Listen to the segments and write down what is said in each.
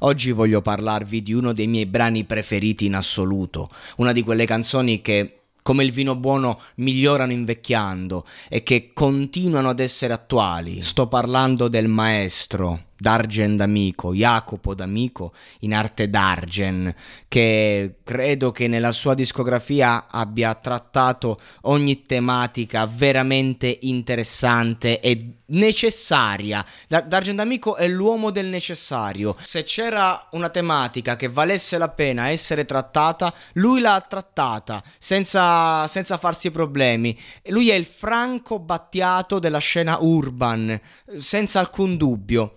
Oggi voglio parlarvi di uno dei miei brani preferiti in assoluto, una di quelle canzoni che come il vino buono migliorano invecchiando e che continuano ad essere attuali. Sto parlando del maestro Dargen D'Amico, Jacopo D'Amico, in arte Dargen, che credo che nella sua discografia abbia trattato ogni tematica veramente interessante e necessaria. Dargen D'Amico è l'uomo del necessario. Se c'era una tematica che valesse la pena essere trattata, lui l'ha trattata senza, senza farsi problemi. Lui è il Franco Battiato della scena urban, senza alcun dubbio.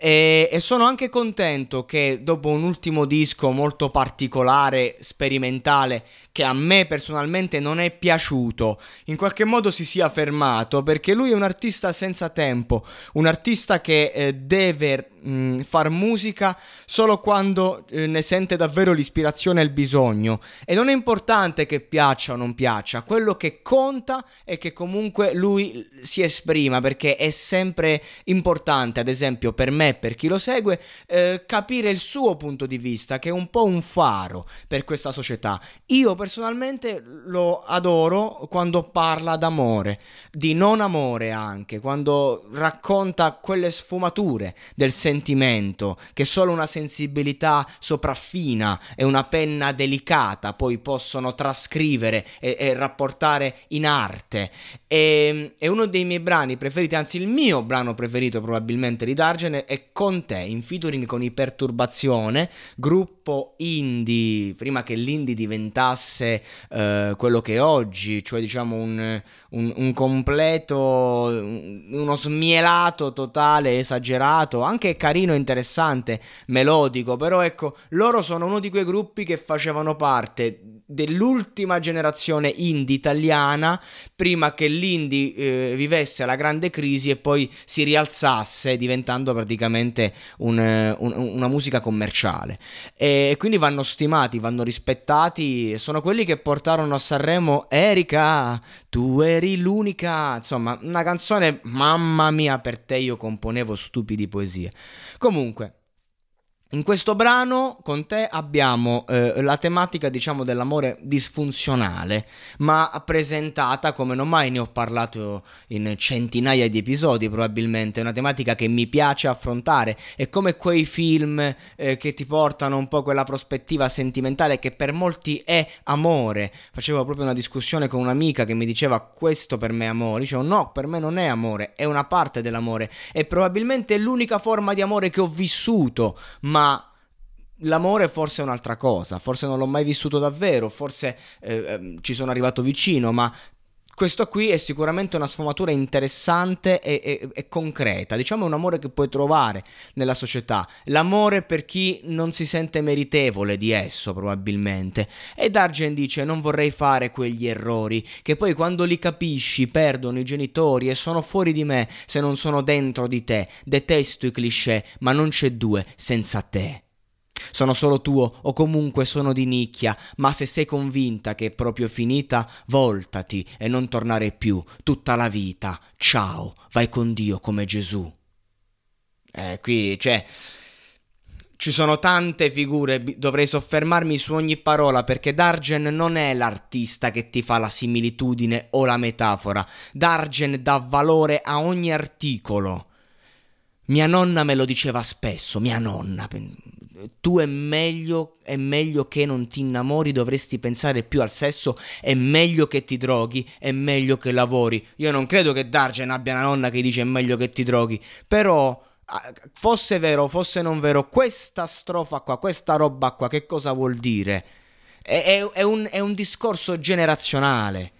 E, e, sono anche contento che dopo un ultimo disco molto particolare, sperimentale, che a me personalmente non è piaciuto, in qualche modo si sia fermato perché lui è un artista senza tempo, un artista che eh, deve mh, mm, far musica solo quando eh, ne sente davvero l'ispirazione e il bisogno. E non è importante che piaccia o non piaccia, quello che conta è che comunque lui si esprima perché è sempre importante, ad esempio per me, per chi lo segue, eh, capire il suo punto di vista che è un po' un faro per questa società. Io personalmente lo adoro quando parla d'amore, di non amore anche, quando racconta quelle sfumature del sentimento che solo una sensibilità sopraffina e una penna delicata poi possono trascrivere e, e rapportare in arte. E, è uno dei miei brani preferiti, anzi il mio brano preferito probabilmente di Dargene è Con te, in featuring con i Perturbazione, gruppo indie, prima che l'indie diventasse eh, quello che è oggi, cioè diciamo un, un, un, completo, uno smielato totale, esagerato, anche carino, interessante, melodico, però ecco, loro sono uno di quei gruppi che facevano parte dell'ultima generazione indie italiana prima che l'indie eh, vivesse la grande crisi e poi si rialzasse diventando praticamente un, un, una musica commerciale. E quindi vanno stimati, vanno rispettati sono quelli che portarono a Sanremo Erika tu eri l'unica. Insomma una canzone mamma mia per te io componevo stupidi poesie. Comunque in questo brano con te abbiamo eh, la tematica, diciamo, dell'amore disfunzionale, ma presentata come non mai ne ho parlato in centinaia di episodi, probabilmente. È una tematica che mi piace affrontare. È come quei film eh, che ti portano un po' quella prospettiva sentimentale che per molti è amore. Facevo proprio una discussione con un'amica che mi diceva questo per me è amore. Dicevo no, per me non è amore, è una parte dell'amore. E probabilmente è l'unica forma di amore che ho vissuto, ma ma l'amore forse è un'altra cosa, forse non l'ho mai vissuto davvero, forse eh, ehm, ci sono arrivato vicino, ma questo qui è sicuramente una sfumatura interessante e, e, e, concreta, diciamo un amore che puoi trovare nella società, l'amore per chi non si sente meritevole di esso probabilmente. E Dargen dice non vorrei fare quegli errori che poi quando li capisci perdono i genitori e sono fuori di me se non sono dentro di te. Detesto i cliché, ma non c'è due senza te. Sono solo tuo o comunque sono di nicchia, ma se sei convinta che è proprio finita, voltati e non tornare più tutta la vita. Ciao, vai con Dio come Gesù. Eh, qui, cioè, ci sono tante figure, dovrei soffermarmi su ogni parola perché Dargen non è l'artista che ti fa la similitudine o la metafora. Dargen dà valore a ogni articolo. Mia nonna me lo diceva spesso, mia nonna, tu è meglio, è meglio che non ti innamori, dovresti pensare più al sesso, è meglio che ti droghi, è meglio che lavori. Io non credo che Dargen abbia una nonna che dice è meglio che ti droghi, però fosse vero, fosse non vero, questa strofa qua, questa roba qua, che cosa vuol dire? È, è, è, un, è un discorso generazionale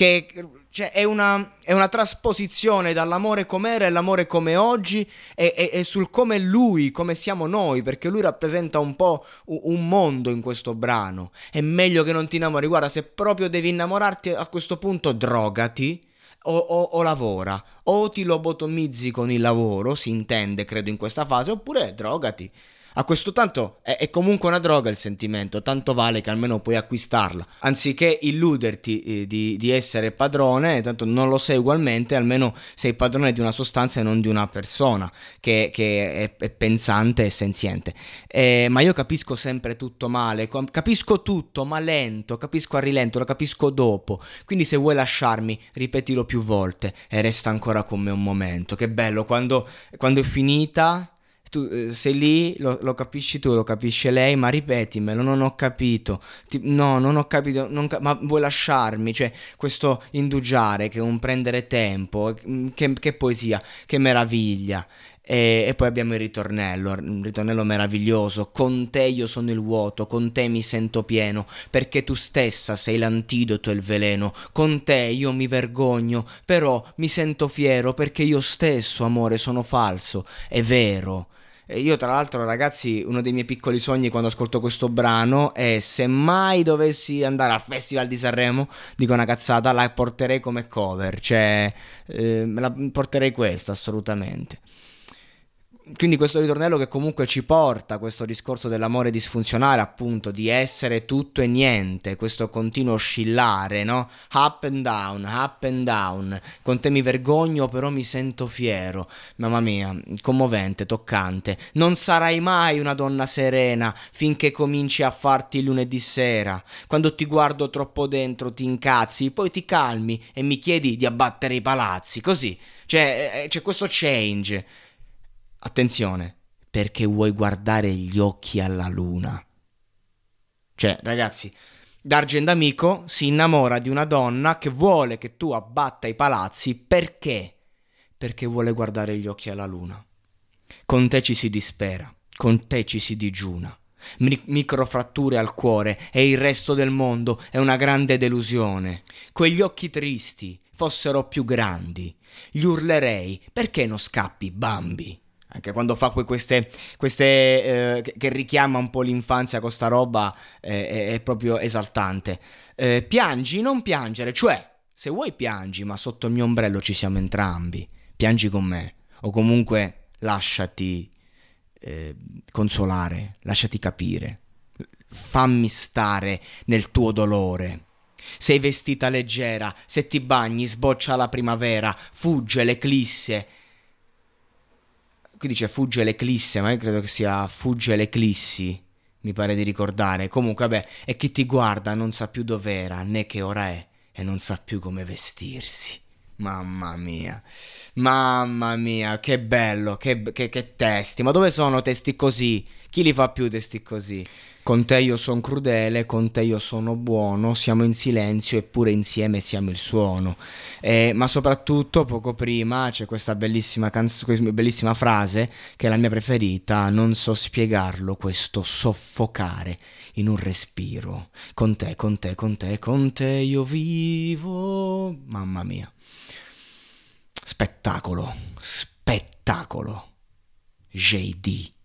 che cioè, è, una, è, una, trasposizione dall'amore com'era e l'amore come oggi e, e, e, sul come lui, come siamo noi, perché lui rappresenta un po' un mondo in questo brano. È meglio che non ti innamori, guarda, se proprio devi innamorarti a questo punto drogati. O, o, o, lavora, o ti lobotomizzi con il lavoro, si intende credo in questa fase, oppure drogati. A questo tanto è, è, comunque una droga il sentimento, tanto vale che almeno puoi acquistarla. Anziché illuderti eh, di, di, essere padrone, tanto non lo sei ugualmente, almeno sei padrone di una sostanza e non di una persona che, che è, è, pensante e senziente. Eh, ma io capisco sempre tutto male, capisco tutto ma lento, capisco a rilento, lo capisco dopo. Quindi se vuoi lasciarmi, ripetilo più volte e resta ancora con me un momento. Che bello, quando, quando è finita tu eh, sei lì, lo, lo, capisci tu, lo capisce lei, ma ripetimelo, non ho capito. Ti, no, non ho capito, non, ma vuoi lasciarmi? Cioè, questo indugiare, che è un prendere tempo, mm, che, che poesia, che meraviglia. E, e, poi abbiamo il ritornello, un ritornello meraviglioso. Con te io sono il vuoto, con te mi sento pieno, perché tu stessa sei l'antidoto e il veleno. Con te io mi vergogno, però mi sento fiero perché io stesso, amore, sono falso, è vero. Io tra l'altro ragazzi uno dei miei piccoli sogni quando ascolto questo brano è se mai dovessi andare al Festival di Sanremo, dico una cazzata, la porterei come cover, cioè eh, la porterei questa assolutamente quindi questo ritornello che comunque ci porta a questo discorso dell'amore disfunzionale, appunto, di essere tutto e niente, questo continuo oscillare, no? Up and down, up and down. Con te mi vergogno, però mi sento fiero. Mamma mia, commovente, toccante. Non sarai mai una donna serena finché cominci a farti lunedì sera. Quando ti guardo troppo dentro ti incazzi, poi ti calmi e mi chiedi di abbattere i palazzi. Così, cioè, eh, c'è questo change. Attenzione, perché vuoi guardare gli occhi alla luna. Cioè, ragazzi, D'Argent Amico si innamora di una donna che vuole che tu abbatta i palazzi perché? Perché vuole guardare gli occhi alla luna. Con te ci si dispera, con te ci si digiuna. microfratture al cuore e il resto del mondo è una grande delusione. Quegli occhi tristi fossero più grandi. Gli urlerei, perché non scappi, Bambi? Anche quando fa queste, queste eh, che, richiama un po' l'infanzia con sta roba eh, è, è, proprio esaltante. Eh, piangi? Non piangere. Cioè se vuoi piangi ma sotto il mio ombrello ci siamo entrambi. Piangi con me. O comunque lasciati eh, consolare lasciati capire. Fammi stare nel tuo dolore. Sei vestita leggera, se ti bagni sboccia la primavera, fugge l'eclisse, qui dice fugge l'eclisse, ma io credo che sia fugge l'eclissi, mi pare di ricordare. Comunque, vabbè, e chi ti guarda non sa più dov'era, né che ora è, e non sa più come vestirsi. Mamma mia, mamma mia, che bello, che, che, che testi. Ma dove sono testi così? Chi li fa più testi così? Con te io sono crudele, con te io sono buono, siamo in silenzio eppure insieme siamo il suono. Eh, ma soprattutto poco prima c'è questa bellissima, canz- questa bellissima frase che è la mia preferita, non so spiegarlo questo soffocare in un respiro. Con te, con te, con te, con te io vivo. Mamma mia. Spettacolo, spettacolo. JD.